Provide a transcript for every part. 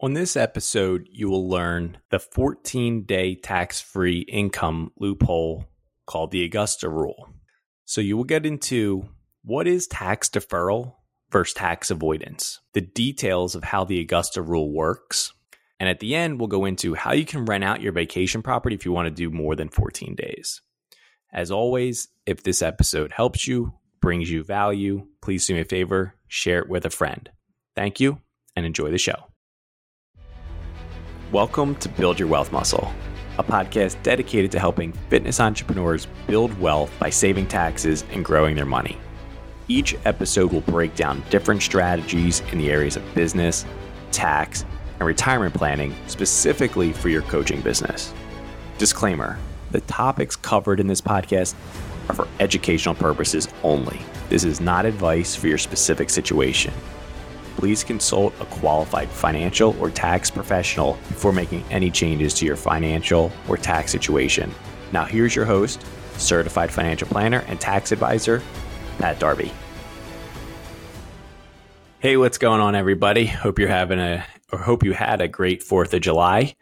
On this episode, you will learn the 14 day tax free income loophole called the Augusta Rule. So, you will get into what is tax deferral versus tax avoidance, the details of how the Augusta Rule works, and at the end, we'll go into how you can rent out your vacation property if you want to do more than 14 days. As always, if this episode helps you, brings you value, please do me a favor, share it with a friend. Thank you and enjoy the show. Welcome to Build Your Wealth Muscle, a podcast dedicated to helping fitness entrepreneurs build wealth by saving taxes and growing their money. Each episode will break down different strategies in the areas of business, tax, and retirement planning specifically for your coaching business. Disclaimer the topics covered in this podcast are for educational purposes only. This is not advice for your specific situation please consult a qualified financial or tax professional before making any changes to your financial or tax situation. Now, here's your host, certified financial planner and tax advisor, Pat Darby. Hey, what's going on, everybody? Hope you're having a, or hope you had a great 4th of July.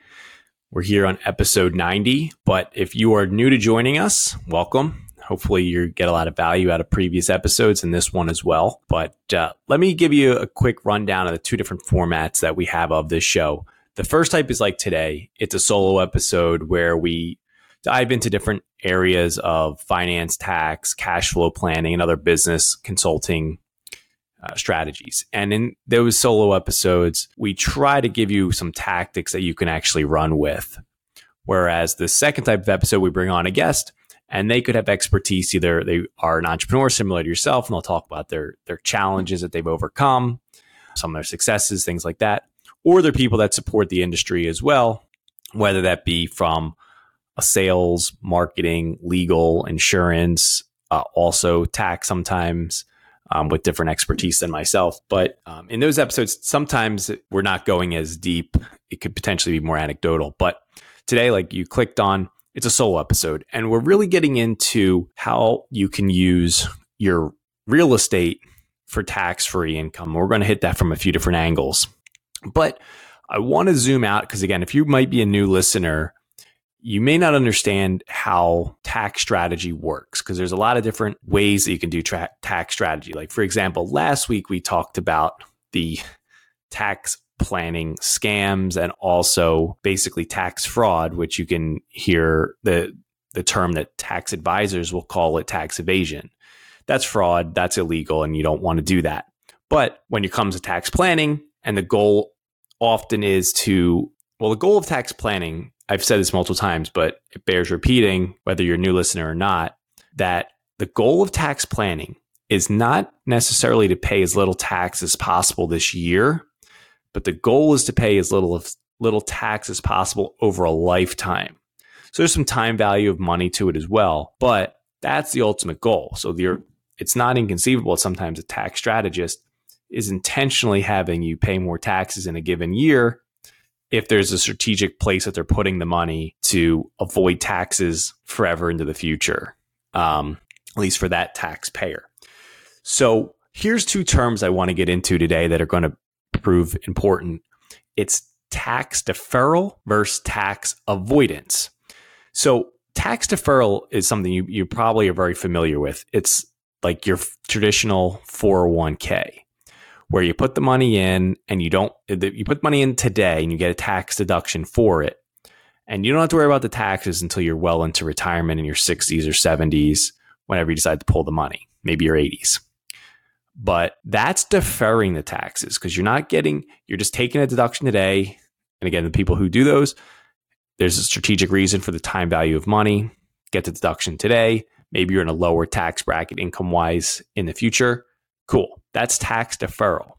We're here on episode 90, but if you are new to joining us, welcome. Hopefully, you get a lot of value out of previous episodes and this one as well. But uh, let me give you a quick rundown of the two different formats that we have of this show. The first type is like today, it's a solo episode where we dive into different areas of finance, tax, cash flow planning, and other business consulting uh, strategies. And in those solo episodes, we try to give you some tactics that you can actually run with. Whereas the second type of episode, we bring on a guest and they could have expertise. Either they are an entrepreneur similar to yourself, and they'll talk about their their challenges that they've overcome, some of their successes, things like that, or they're people that support the industry as well, whether that be from a sales, marketing, legal, insurance, uh, also tax sometimes. Um, with different expertise than myself. But um, in those episodes, sometimes we're not going as deep. It could potentially be more anecdotal. But today, like you clicked on, it's a solo episode, and we're really getting into how you can use your real estate for tax free income. We're going to hit that from a few different angles. But I want to zoom out because, again, if you might be a new listener, you may not understand how tax strategy works because there's a lot of different ways that you can do tra- tax strategy. Like, for example, last week we talked about the tax planning scams and also basically tax fraud, which you can hear the the term that tax advisors will call it tax evasion. That's fraud, that's illegal, and you don't want to do that. But when it comes to tax planning, and the goal often is to, well, the goal of tax planning, I've said this multiple times, but it bears repeating, whether you're a new listener or not, that the goal of tax planning is not necessarily to pay as little tax as possible this year, but the goal is to pay as little of little tax as possible over a lifetime. So there's some time value of money to it as well, but that's the ultimate goal. So it's not inconceivable. Sometimes a tax strategist is intentionally having you pay more taxes in a given year if there's a strategic place that they're putting the money to avoid taxes forever into the future, um, at least for that taxpayer. So here's two terms I want to get into today that are going to prove important. It's tax deferral versus tax avoidance. So, tax deferral is something you, you probably are very familiar with. It's like your traditional 401k where you put the money in and you don't, you put money in today and you get a tax deduction for it. And you don't have to worry about the taxes until you're well into retirement in your 60s or 70s, whenever you decide to pull the money, maybe your 80s but that's deferring the taxes because you're not getting, you're just taking a deduction today. And again, the people who do those, there's a strategic reason for the time value of money. Get the deduction today. Maybe you're in a lower tax bracket income wise in the future. Cool. That's tax deferral.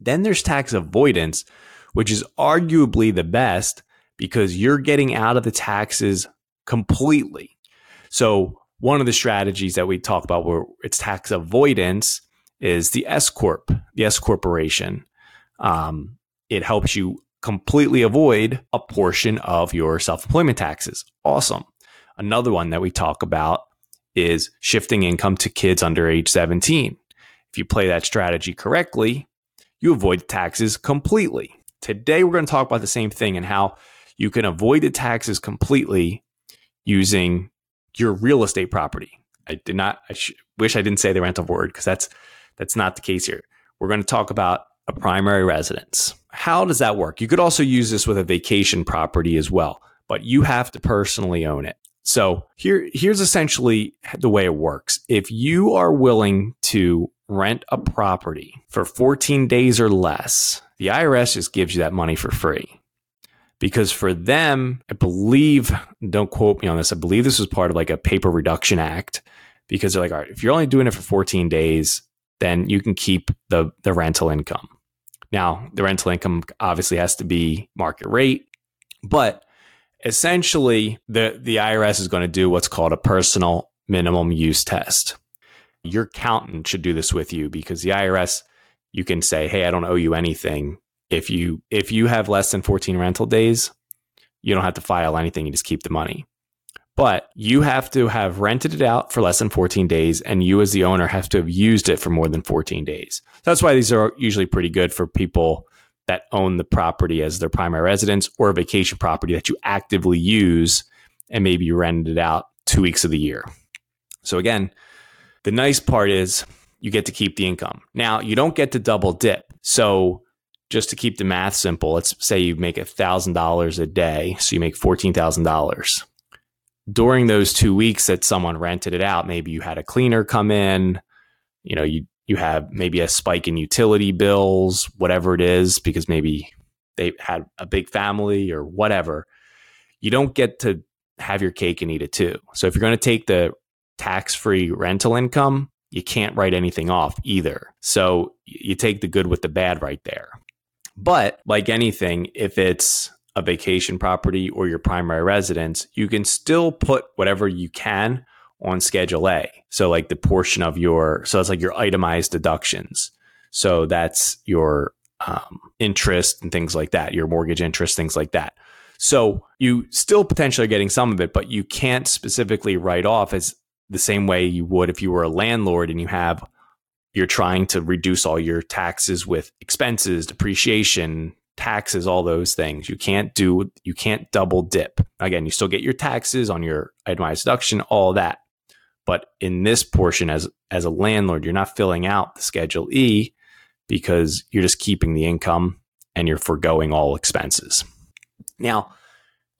Then there's tax avoidance, which is arguably the best because you're getting out of the taxes completely. So, one of the strategies that we talk about where it's tax avoidance is the S corp, the S corporation. Um, it helps you completely avoid a portion of your self employment taxes. Awesome. Another one that we talk about is shifting income to kids under age 17. If you play that strategy correctly, you avoid taxes completely. today we're going to talk about the same thing and how you can avoid the taxes completely using your real estate property. I did not. I sh- wish I didn't say the rental word because that's that's not the case here. We're going to talk about a primary residence. How does that work? You could also use this with a vacation property as well, but you have to personally own it. So here, here's essentially the way it works. If you are willing to rent a property for 14 days or less, the IRS just gives you that money for free. Because for them, I believe, don't quote me on this, I believe this was part of like a paper reduction act because they're like, all right, if you're only doing it for 14 days, then you can keep the, the rental income. Now, the rental income obviously has to be market rate, but essentially the, the IRS is going to do what's called a personal minimum use test. Your accountant should do this with you because the IRS, you can say, Hey, I don't owe you anything. If you, if you have less than 14 rental days, you don't have to file anything. You just keep the money. But you have to have rented it out for less than 14 days, and you as the owner have to have used it for more than 14 days. That's why these are usually pretty good for people that own the property as their primary residence or a vacation property that you actively use and maybe you rent it out two weeks of the year. So again, the nice part is you get to keep the income. Now you don't get to double dip. So just to keep the math simple, let's say you make $1,000 a day. So you make $14,000. During those two weeks that someone rented it out, maybe you had a cleaner come in, you know, you you have maybe a spike in utility bills, whatever it is, because maybe they had a big family or whatever. You don't get to have your cake and eat it too. So if you're going to take the tax free rental income, you can't write anything off either. So you take the good with the bad right there. But like anything, if it's a vacation property or your primary residence, you can still put whatever you can on Schedule A. So like the portion of your, so it's like your itemized deductions. So that's your um, interest and things like that, your mortgage interest, things like that. So you still potentially are getting some of it, but you can't specifically write off as the same way you would if you were a landlord and you have you're trying to reduce all your taxes with expenses, depreciation, taxes, all those things. You can't do you can't double dip. Again, you still get your taxes on your itemized deduction, all that. But in this portion, as as a landlord, you're not filling out the Schedule E because you're just keeping the income and you're foregoing all expenses. Now,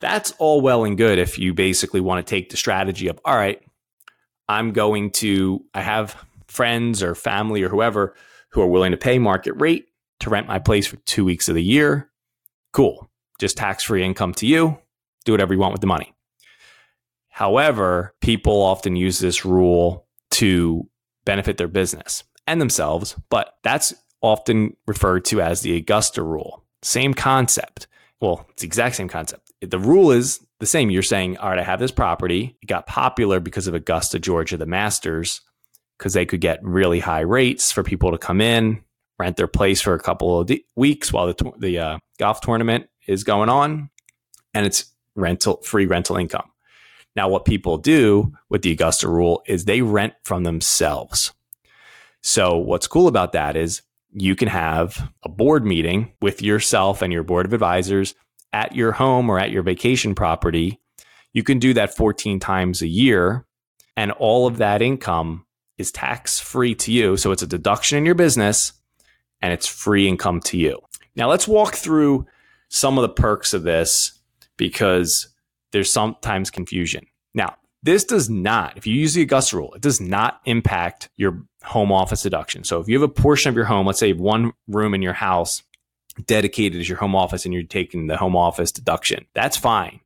that's all well and good if you basically want to take the strategy of, all right, I'm going to, I have friends or family or whoever who are willing to pay market rate to rent my place for two weeks of the year. Cool. Just tax free income to you. Do whatever you want with the money. However, people often use this rule to benefit their business and themselves, but that's often referred to as the Augusta rule. Same concept. Well, it's the exact same concept. The rule is the same. You're saying, all right, I have this property. It got popular because of Augusta, Georgia, the Masters, because they could get really high rates for people to come in, rent their place for a couple of weeks while the, the uh, golf tournament is going on, and it's rental free rental income. Now, what people do with the Augusta rule is they rent from themselves. So, what's cool about that is you can have a board meeting with yourself and your board of advisors at your home or at your vacation property. You can do that 14 times a year, and all of that income is tax free to you. So, it's a deduction in your business and it's free income to you. Now, let's walk through some of the perks of this because there's sometimes confusion. Now, this does not, if you use the Augusta rule, it does not impact your home office deduction. So if you have a portion of your home, let's say one room in your house dedicated as your home office and you're taking the home office deduction, that's fine.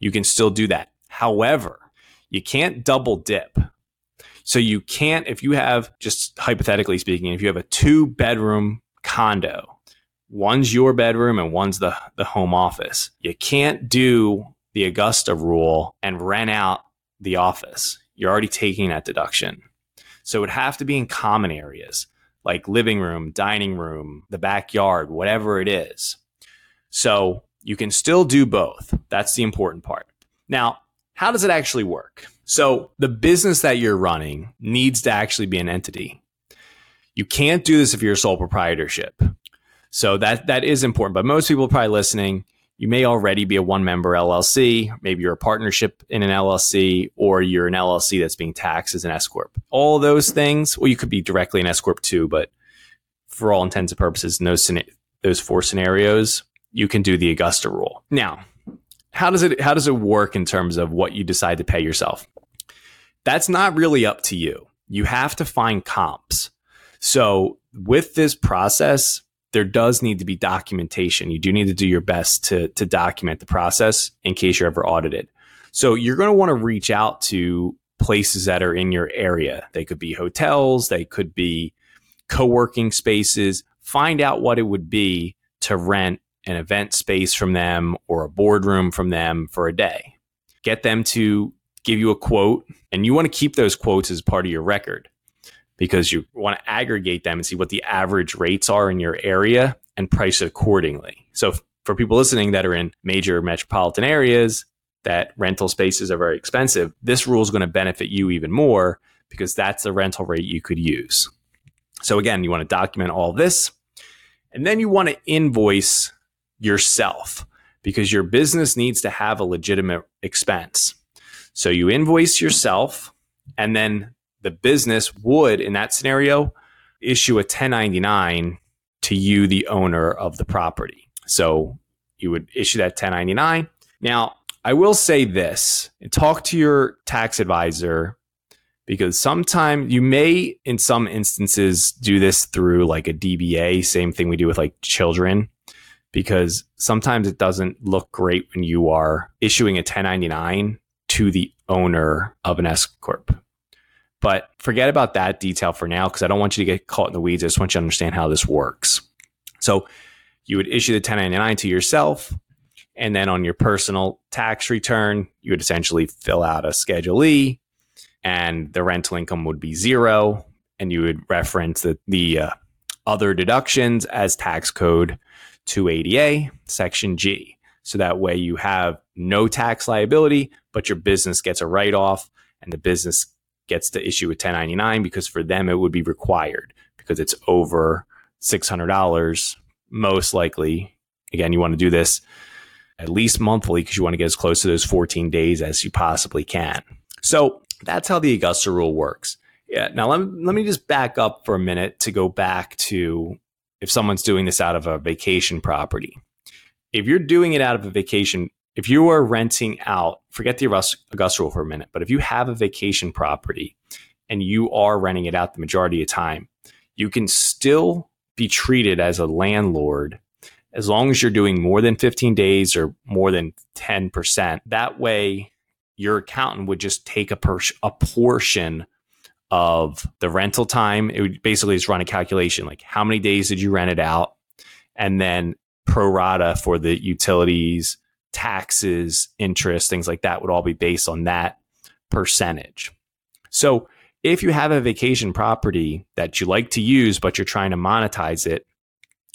You can still do that. However, you can't double dip. So you can't, if you have, just hypothetically speaking, if you have a two bedroom condo, one's your bedroom and one's the, the home office, you can't do the Augusta rule and rent out the office. You're already taking that deduction. So it would have to be in common areas like living room, dining room, the backyard, whatever it is. So you can still do both. That's the important part. Now, how does it actually work? So the business that you're running needs to actually be an entity. You can't do this if you're a sole proprietorship. So that that is important. But most people probably listening, you may already be a one member LLC. Maybe you're a partnership in an LLC, or you're an LLC that's being taxed as an S corp. All those things. Well, you could be directly an S corp too, but for all intents and purposes, those those four scenarios, you can do the Augusta rule. Now, how does it how does it work in terms of what you decide to pay yourself? That's not really up to you. You have to find comps. So with this process, there does need to be documentation. You do need to do your best to, to document the process in case you're ever audited. So you're going to want to reach out to places that are in your area. They could be hotels, they could be co working spaces. Find out what it would be to rent an event space from them or a boardroom from them for a day. Get them to give you a quote, and you want to keep those quotes as part of your record because you want to aggregate them and see what the average rates are in your area and price accordingly. So, for people listening that are in major metropolitan areas that rental spaces are very expensive, this rule is going to benefit you even more because that's the rental rate you could use. So, again, you want to document all this and then you want to invoice yourself because your business needs to have a legitimate expense. So you invoice yourself, and then the business would, in that scenario, issue a 1099 to you, the owner of the property. So you would issue that 1099. Now, I will say this talk to your tax advisor because sometimes you may, in some instances, do this through like a DBA, same thing we do with like children because sometimes it doesn't look great when you are issuing a 1099 to the owner of an S corp. But forget about that detail for now because I don't want you to get caught in the weeds. I just want you to understand how this works. So you would issue the 1099 to yourself. And then on your personal tax return, you would essentially fill out a Schedule E and the rental income would be zero. And you would reference the, the uh, other deductions as tax code 280A, Section G. So that way you have no tax liability, but your business gets a write off and the business gets to issue a 1099 because for them it would be required because it's over $600 most likely. Again, you want to do this at least monthly because you want to get as close to those 14 days as you possibly can. So that's how the Augusta rule works. Yeah. Now let let me just back up for a minute to go back to if someone's doing this out of a vacation property. If you're doing it out of a vacation, if you are renting out, forget the Augusta rule for a minute, but if you have a vacation property and you are renting it out the majority of the time, you can still be treated as a landlord as long as you're doing more than 15 days or more than 10%. That way, your accountant would just take a, per- a portion of the rental time. It would basically just run a calculation like how many days did you rent it out? And then pro rata for the utilities, taxes, interest, things like that would all be based on that percentage. So if you have a vacation property that you like to use, but you're trying to monetize it,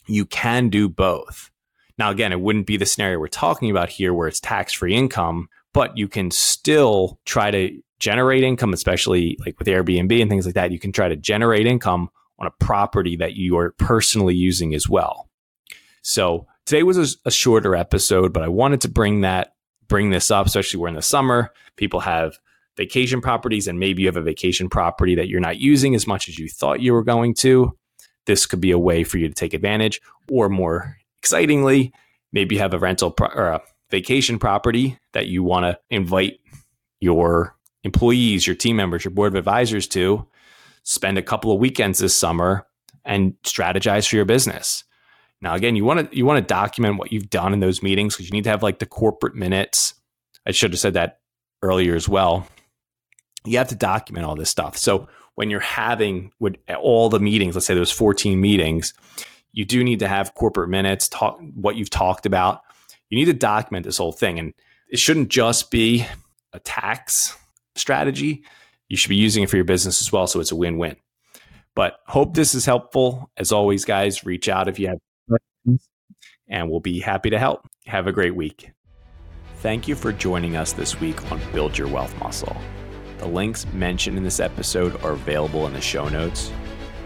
you can do both. Now, again, it wouldn't be the scenario we're talking about here where it's tax free income, but you can still try to generate income, especially like with Airbnb and things like that. You can try to generate income on a property that you are personally using as well. So today was a, a shorter episode, but I wanted to bring that, bring this up, especially we're in the summer. People have vacation properties and maybe you have a vacation property that you're not using as much as you thought you were going to. This could be a way for you to take advantage or more excitingly, maybe you have a rental pro- or a vacation property that you want to invite your employees, your team members, your board of advisors to spend a couple of weekends this summer and strategize for your business. Now, again, you want to you want to document what you've done in those meetings because you need to have like the corporate minutes. I should have said that earlier as well. You have to document all this stuff. So when you're having with all the meetings, let's say there's 14 meetings, you do need to have corporate minutes, talk what you've talked about. You need to document this whole thing, and it shouldn't just be a tax strategy, you should be using it for your business as well. So it's a win win. But hope this is helpful. As always, guys, reach out if you have questions and we'll be happy to help. Have a great week. Thank you for joining us this week on Build Your Wealth Muscle. The links mentioned in this episode are available in the show notes.